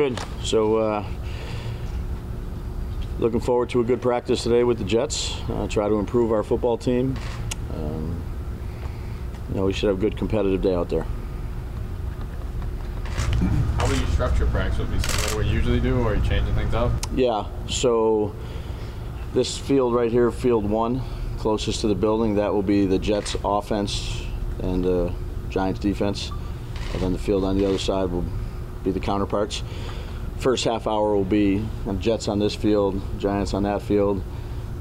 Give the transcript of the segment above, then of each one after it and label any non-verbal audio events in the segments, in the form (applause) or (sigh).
Good. So, uh, looking forward to a good practice today with the Jets. Uh, try to improve our football team. Um, you know, we should have a good competitive day out there. How will you structure practice? It be similar to what you usually do, or are you changing things up? Yeah. So, this field right here, field one, closest to the building, that will be the Jets' offense and the Giants' defense. And then the field on the other side will be the counterparts. First half hour will be Jets on this field, Giants on that field.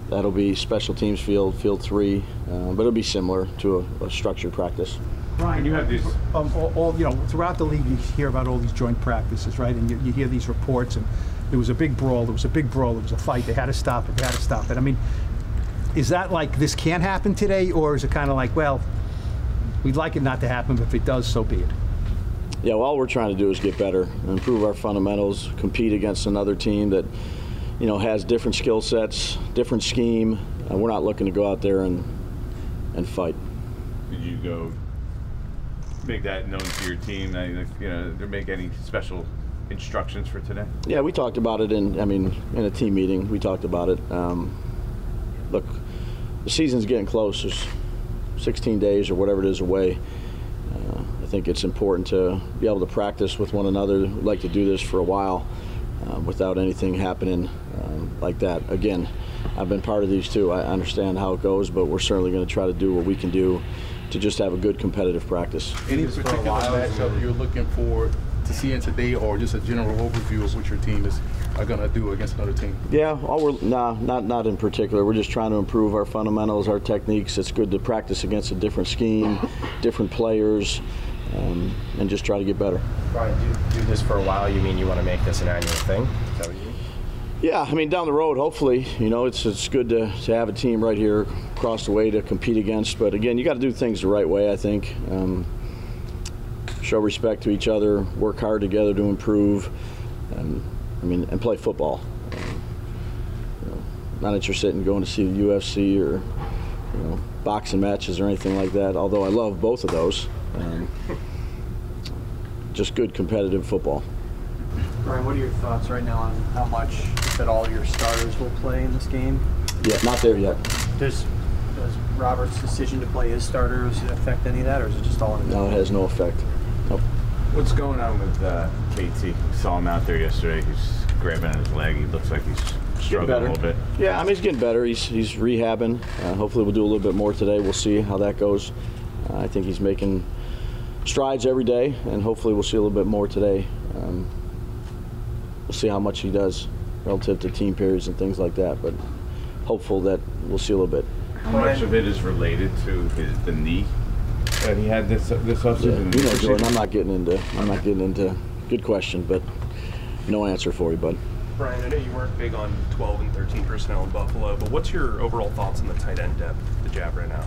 That'll be special teams field, field three, uh, but it'll be similar to a, a structured practice. Brian, you have these- um, all, all, you know, throughout the league, you hear about all these joint practices, right? And you, you hear these reports, and there was a big brawl, there was a big brawl, there was a fight, they had to stop it, they had to stop it. I mean, is that like this can't happen today, or is it kind of like, well, we'd like it not to happen, but if it does, so be it? Yeah, well, all we're trying to do is get better, improve our fundamentals, compete against another team that, you know, has different skill sets, different scheme. And we're not looking to go out there and and fight. Did you go make that known to your team? You know, make any special instructions for today? Yeah, we talked about it in, I mean, in a team meeting. We talked about it. Um, look, the season's getting close. There's 16 days or whatever it is away. I think it's important to be able to practice with one another. We'd like to do this for a while uh, without anything happening um, like that. Again, I've been part of these too. I understand how it goes, but we're certainly going to try to do what we can do to just have a good competitive practice. Any Just for a particular matchup you're looking forward to seeing today, or just a general overview of what your team is are going to do against another team? Yeah, all we're nah, not not in particular. We're just trying to improve our fundamentals, our techniques. It's good to practice against a different scheme, different players, um, and just try to get better. Brian, do, do this for a while. You mean you want to make this an annual thing? Is that what you mean? Yeah, I mean down the road, hopefully, you know, it's it's good to, to have a team right here across the way to compete against. But again, you got to do things the right way. I think. Um, show respect to each other, work hard together to improve, and I mean, and play football. Um, you know, not interested in going to see the UFC or you know boxing matches or anything like that. Although I love both of those. Um, just good competitive football. Brian, what are your thoughts right now on how much, if at all, your starters will play in this game? Yeah, not there yet. Does, does Robert's decision to play his starters affect any of that, or is it just all in No, it has no effect. Nope. What's going on with uh, KT? Saw him out there yesterday. He's grabbing at his leg. He looks like he's struggling better. a little bit. Yeah, I mean he's getting better. He's he's rehabbing. Uh, hopefully we'll do a little bit more today. We'll see how that goes. I think he's making strides every day, and hopefully we'll see a little bit more today. Um, we'll see how much he does relative to team periods and things like that. But hopeful that we'll see a little bit. How much of it is related to his the knee that he had this this Yeah, you know, Jordan, I'm not getting into. I'm not getting into. Good question, but no answer for you, bud. Brian, I know you weren't big on 12 and 13 personnel in Buffalo, but what's your overall thoughts on the tight end depth the Jab right now?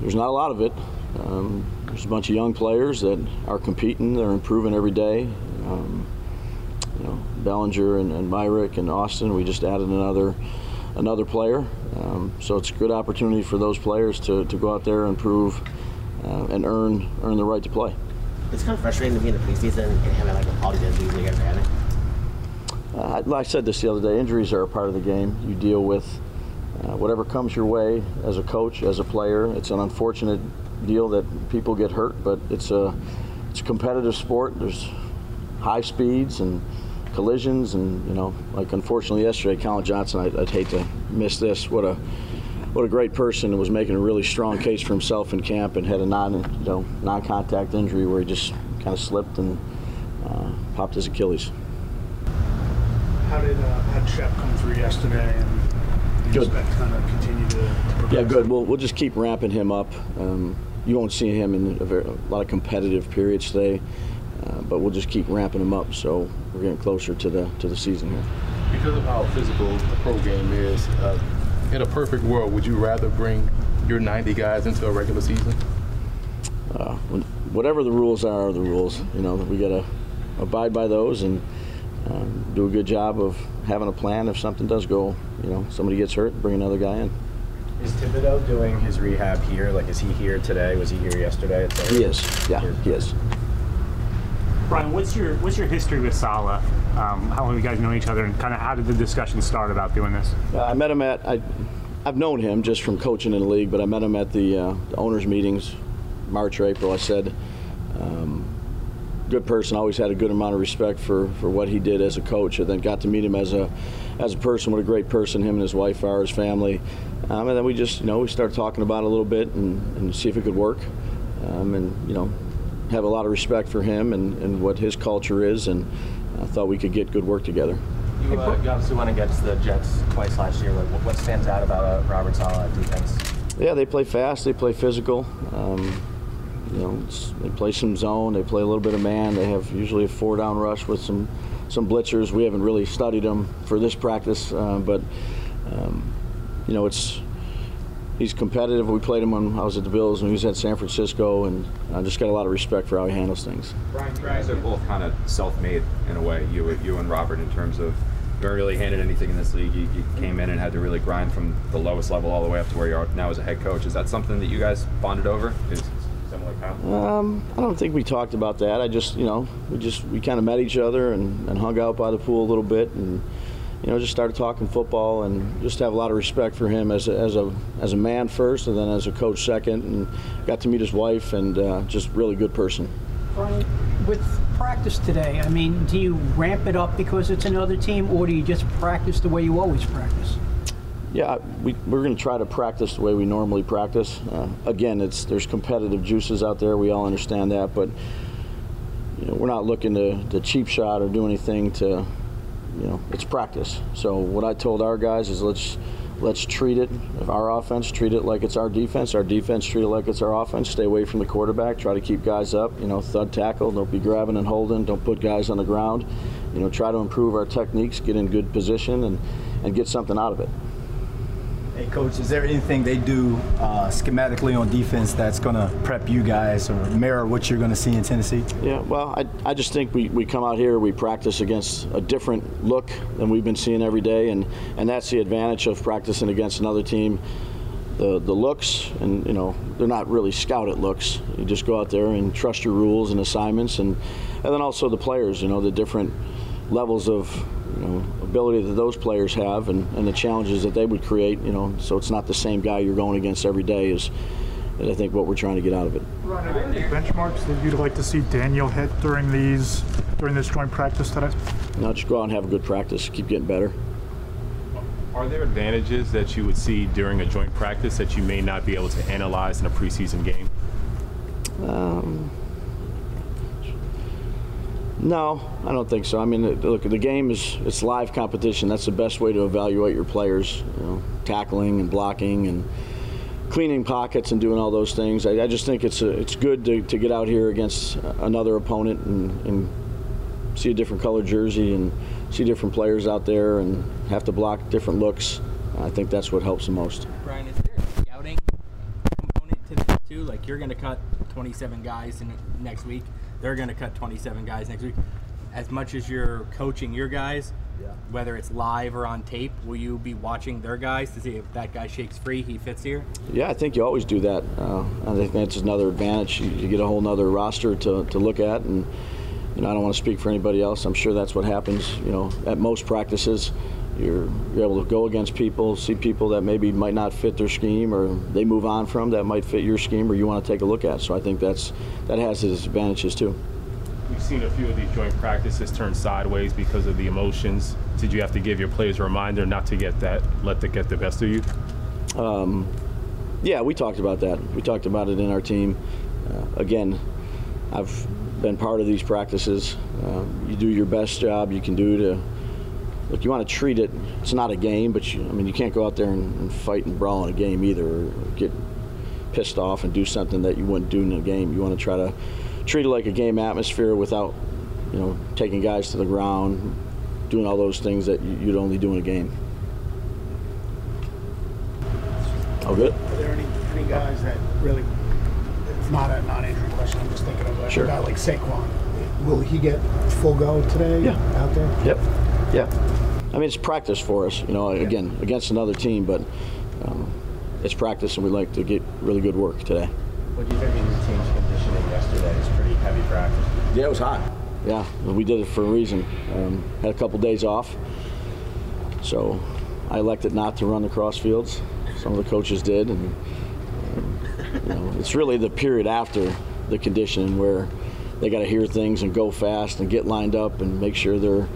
There's not a lot of it. Um, there's a bunch of young players that are competing. They're improving every day. Um, you know, Bellinger and, and Myarick and Austin. We just added another another player. Um, so it's a good opportunity for those players to, to go out there and prove uh, and earn earn the right to play. It's kind of frustrating to be in the preseason and having like all these injuries you guys are having. Uh, I said this the other day. Injuries are a part of the game. You deal with uh, whatever comes your way as a coach, as a player. It's an unfortunate deal that people get hurt, but it's a it's a competitive sport. There's high speeds and collisions, and you know, like unfortunately yesterday, Collin Johnson. I'd, I'd hate to miss this. What a what a great person and was making a really strong case for himself in camp and had a non you know non-contact injury where he just kind of slipped and uh, popped his Achilles. How did uh, Shep come through yesterday, and Good. expect kind of continue to, to progress? Yeah, good. We'll, we'll just keep ramping him up. Um, you won't see him in a, very, a lot of competitive periods today, uh, but we'll just keep ramping him up. So we're getting closer to the to the season here. Because of how physical the pro game is, uh, in a perfect world, would you rather bring your 90 guys into a regular season? Uh, when- whatever the rules are, are the rules. You know, we got to abide by those and um, do a good job of having a plan. If something does go, you know, somebody gets hurt, bring another guy in. Is Thibodeaux doing his rehab here? Like, is he here today? Was he here yesterday? It's He is. Yeah, he is. Brian, what's your what's your history with Saleh? Um, how long have you guys known each other, and kind of how did the discussion start about doing this? Uh, I met him at I, I've known him just from coaching in the league, but I met him at the, uh, the owners' meetings, March or April. I said, um, good person. Always had a good amount of respect for, for what he did as a coach, and then got to meet him as a as a person. What a great person him and his wife are, his family. Um, and then we just you know we started talking about it a little bit and, and see if it could work. Um, and you know have a lot of respect for him and, and what his culture is, and I thought we could get good work together. You, uh, you obviously went against the Jets twice last year. Like, what, stands out about uh, Robert Saleh defense? Yeah, they play fast. They play physical. Um, you know, they play some zone. They play a little bit of man. They have usually a four down rush with some some blitzers. We haven't really studied them for this practice, uh, but um, you know, it's he's competitive. We played him when I was at the Bills and he was at San Francisco, and I just got a lot of respect for how he handles things. Brian, you guys are both kind of self-made in a way. You, you and Robert, in terms of you really handed anything in this league. You, you came in and had to really grind from the lowest level all the way up to where you are now as a head coach. Is that something that you guys bonded over? Is similar path? Um, I don't think we talked about that. I just, you know, we just we kind of met each other and, and hung out by the pool a little bit and you know, just started talking football and just have a lot of respect for him as a, as a as a man first, and then as a coach second, and got to meet his wife and uh, just really good person. Brian, with practice today, I mean, do you ramp it up because it's another team, or do you just practice the way you always practice? Yeah, we, we're going to try to practice the way we normally practice. Uh, again, it's there's competitive juices out there. We all understand that, but you know, we're not looking to, to cheap shot or do anything to you know, it's practice. So what I told our guys is let's let's treat it our offense treat it like it's our defense our defense treat it like it's our offense stay away from the quarterback try to keep guys up you know thud tackle don't be grabbing and holding don't put guys on the ground you know try to improve our techniques get in good position and and get something out of it Hey, coach, is there anything they do uh, schematically on defense that's going to prep you guys or mirror what you're going to see in Tennessee? Yeah, well, I, I just think we, we come out here, we practice against a different look than we've been seeing every day, and, and that's the advantage of practicing against another team. The, the looks, and you know, they're not really scouted looks. You just go out there and trust your rules and assignments, and, and then also the players, you know, the different levels of you know, ability that those players have and, and the challenges that they would create, you know, so it's not the same guy you're going against every day is, is I think what we're trying to get out of it. Ron, are there any benchmarks that you'd like to see Daniel hit during these during this joint practice today? No, just go out and have a good practice, keep getting better. Are there advantages that you would see during a joint practice that you may not be able to analyze in a preseason game? Um, no, I don't think so. I mean, look, the game is it's live competition. That's the best way to evaluate your players. You know, tackling and blocking and cleaning pockets and doing all those things. I, I just think it's a, it's good to, to get out here against uh, another opponent and, and see a different color jersey and see different players out there and have to block different looks. I think that's what helps the most. Brian, is there a scouting component to this too? Like you're going to cut 27 guys in next week they're going to cut 27 guys next week. As much as you're coaching your guys, yeah. whether it's live or on tape, will you be watching their guys to see if that guy shakes free, he fits here? Yeah, I think you always do that. Uh, I think that's another advantage. You, you, get a whole other roster to, to look at, and you know, I don't want to speak for anybody else. I'm sure that's what happens. You know, at most practices, you're, you're able to go against people, see people that maybe might not fit their scheme, or they move on from that might fit your scheme, or you want to take a look at. So I think that's that has its advantages too. We've seen a few of these joint practices turn sideways because of the emotions. Did you have to give your players a reminder not to get that, let that get the best of you? Um, yeah, we talked about that. We talked about it in our team. Uh, again, I've been part of these practices. Uh, you do your best job you can do to look, you want to treat it. It's not a game, but you, I mean, you can't go out there and, and fight and brawl in a game either, or get pissed off and do something that you wouldn't do in a game. You want to try to treat it like a game atmosphere without, you know, taking guys to the ground, doing all those things that you'd only do in a game. Oh, good. Are there any, any guys that really? It's not a non-injury question. I'm just thinking of a sure. guy like Saquon. Will he get full go today? Yeah. Out there. Yep. Yeah. I mean, it's practice for us. You know, again against another team, but um, it's practice, and we like to get really good work today. What do you think of your team's conditioning yesterday? It's pretty heavy practice. Yeah, it was hot. yeah, we did it for a reason. Um, had a couple days off, so I elected not to run the cross fields. Some of the coaches did, and um, you know, it's really the period after the conditioning where they got to hear things and go fast and get lined up and make sure they're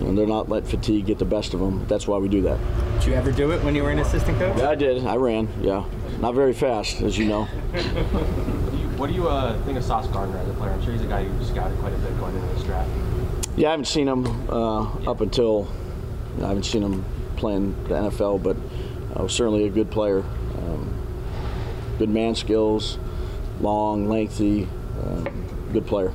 you know, they're not let fatigue get the best of them. That's why we do that. Did you ever do it when you were an assistant coach? Yeah, I did. I ran. Yeah, not very fast, as you know. (laughs) What do you uh, think of Sauce Gardner as a player? I'm sure he's a guy you scouted quite a bit going into this draft. Yeah, I haven't seen him uh, up until I haven't seen him playing the NFL, but uh, certainly a good player. Um, good man skills, long, lengthy, um, good player.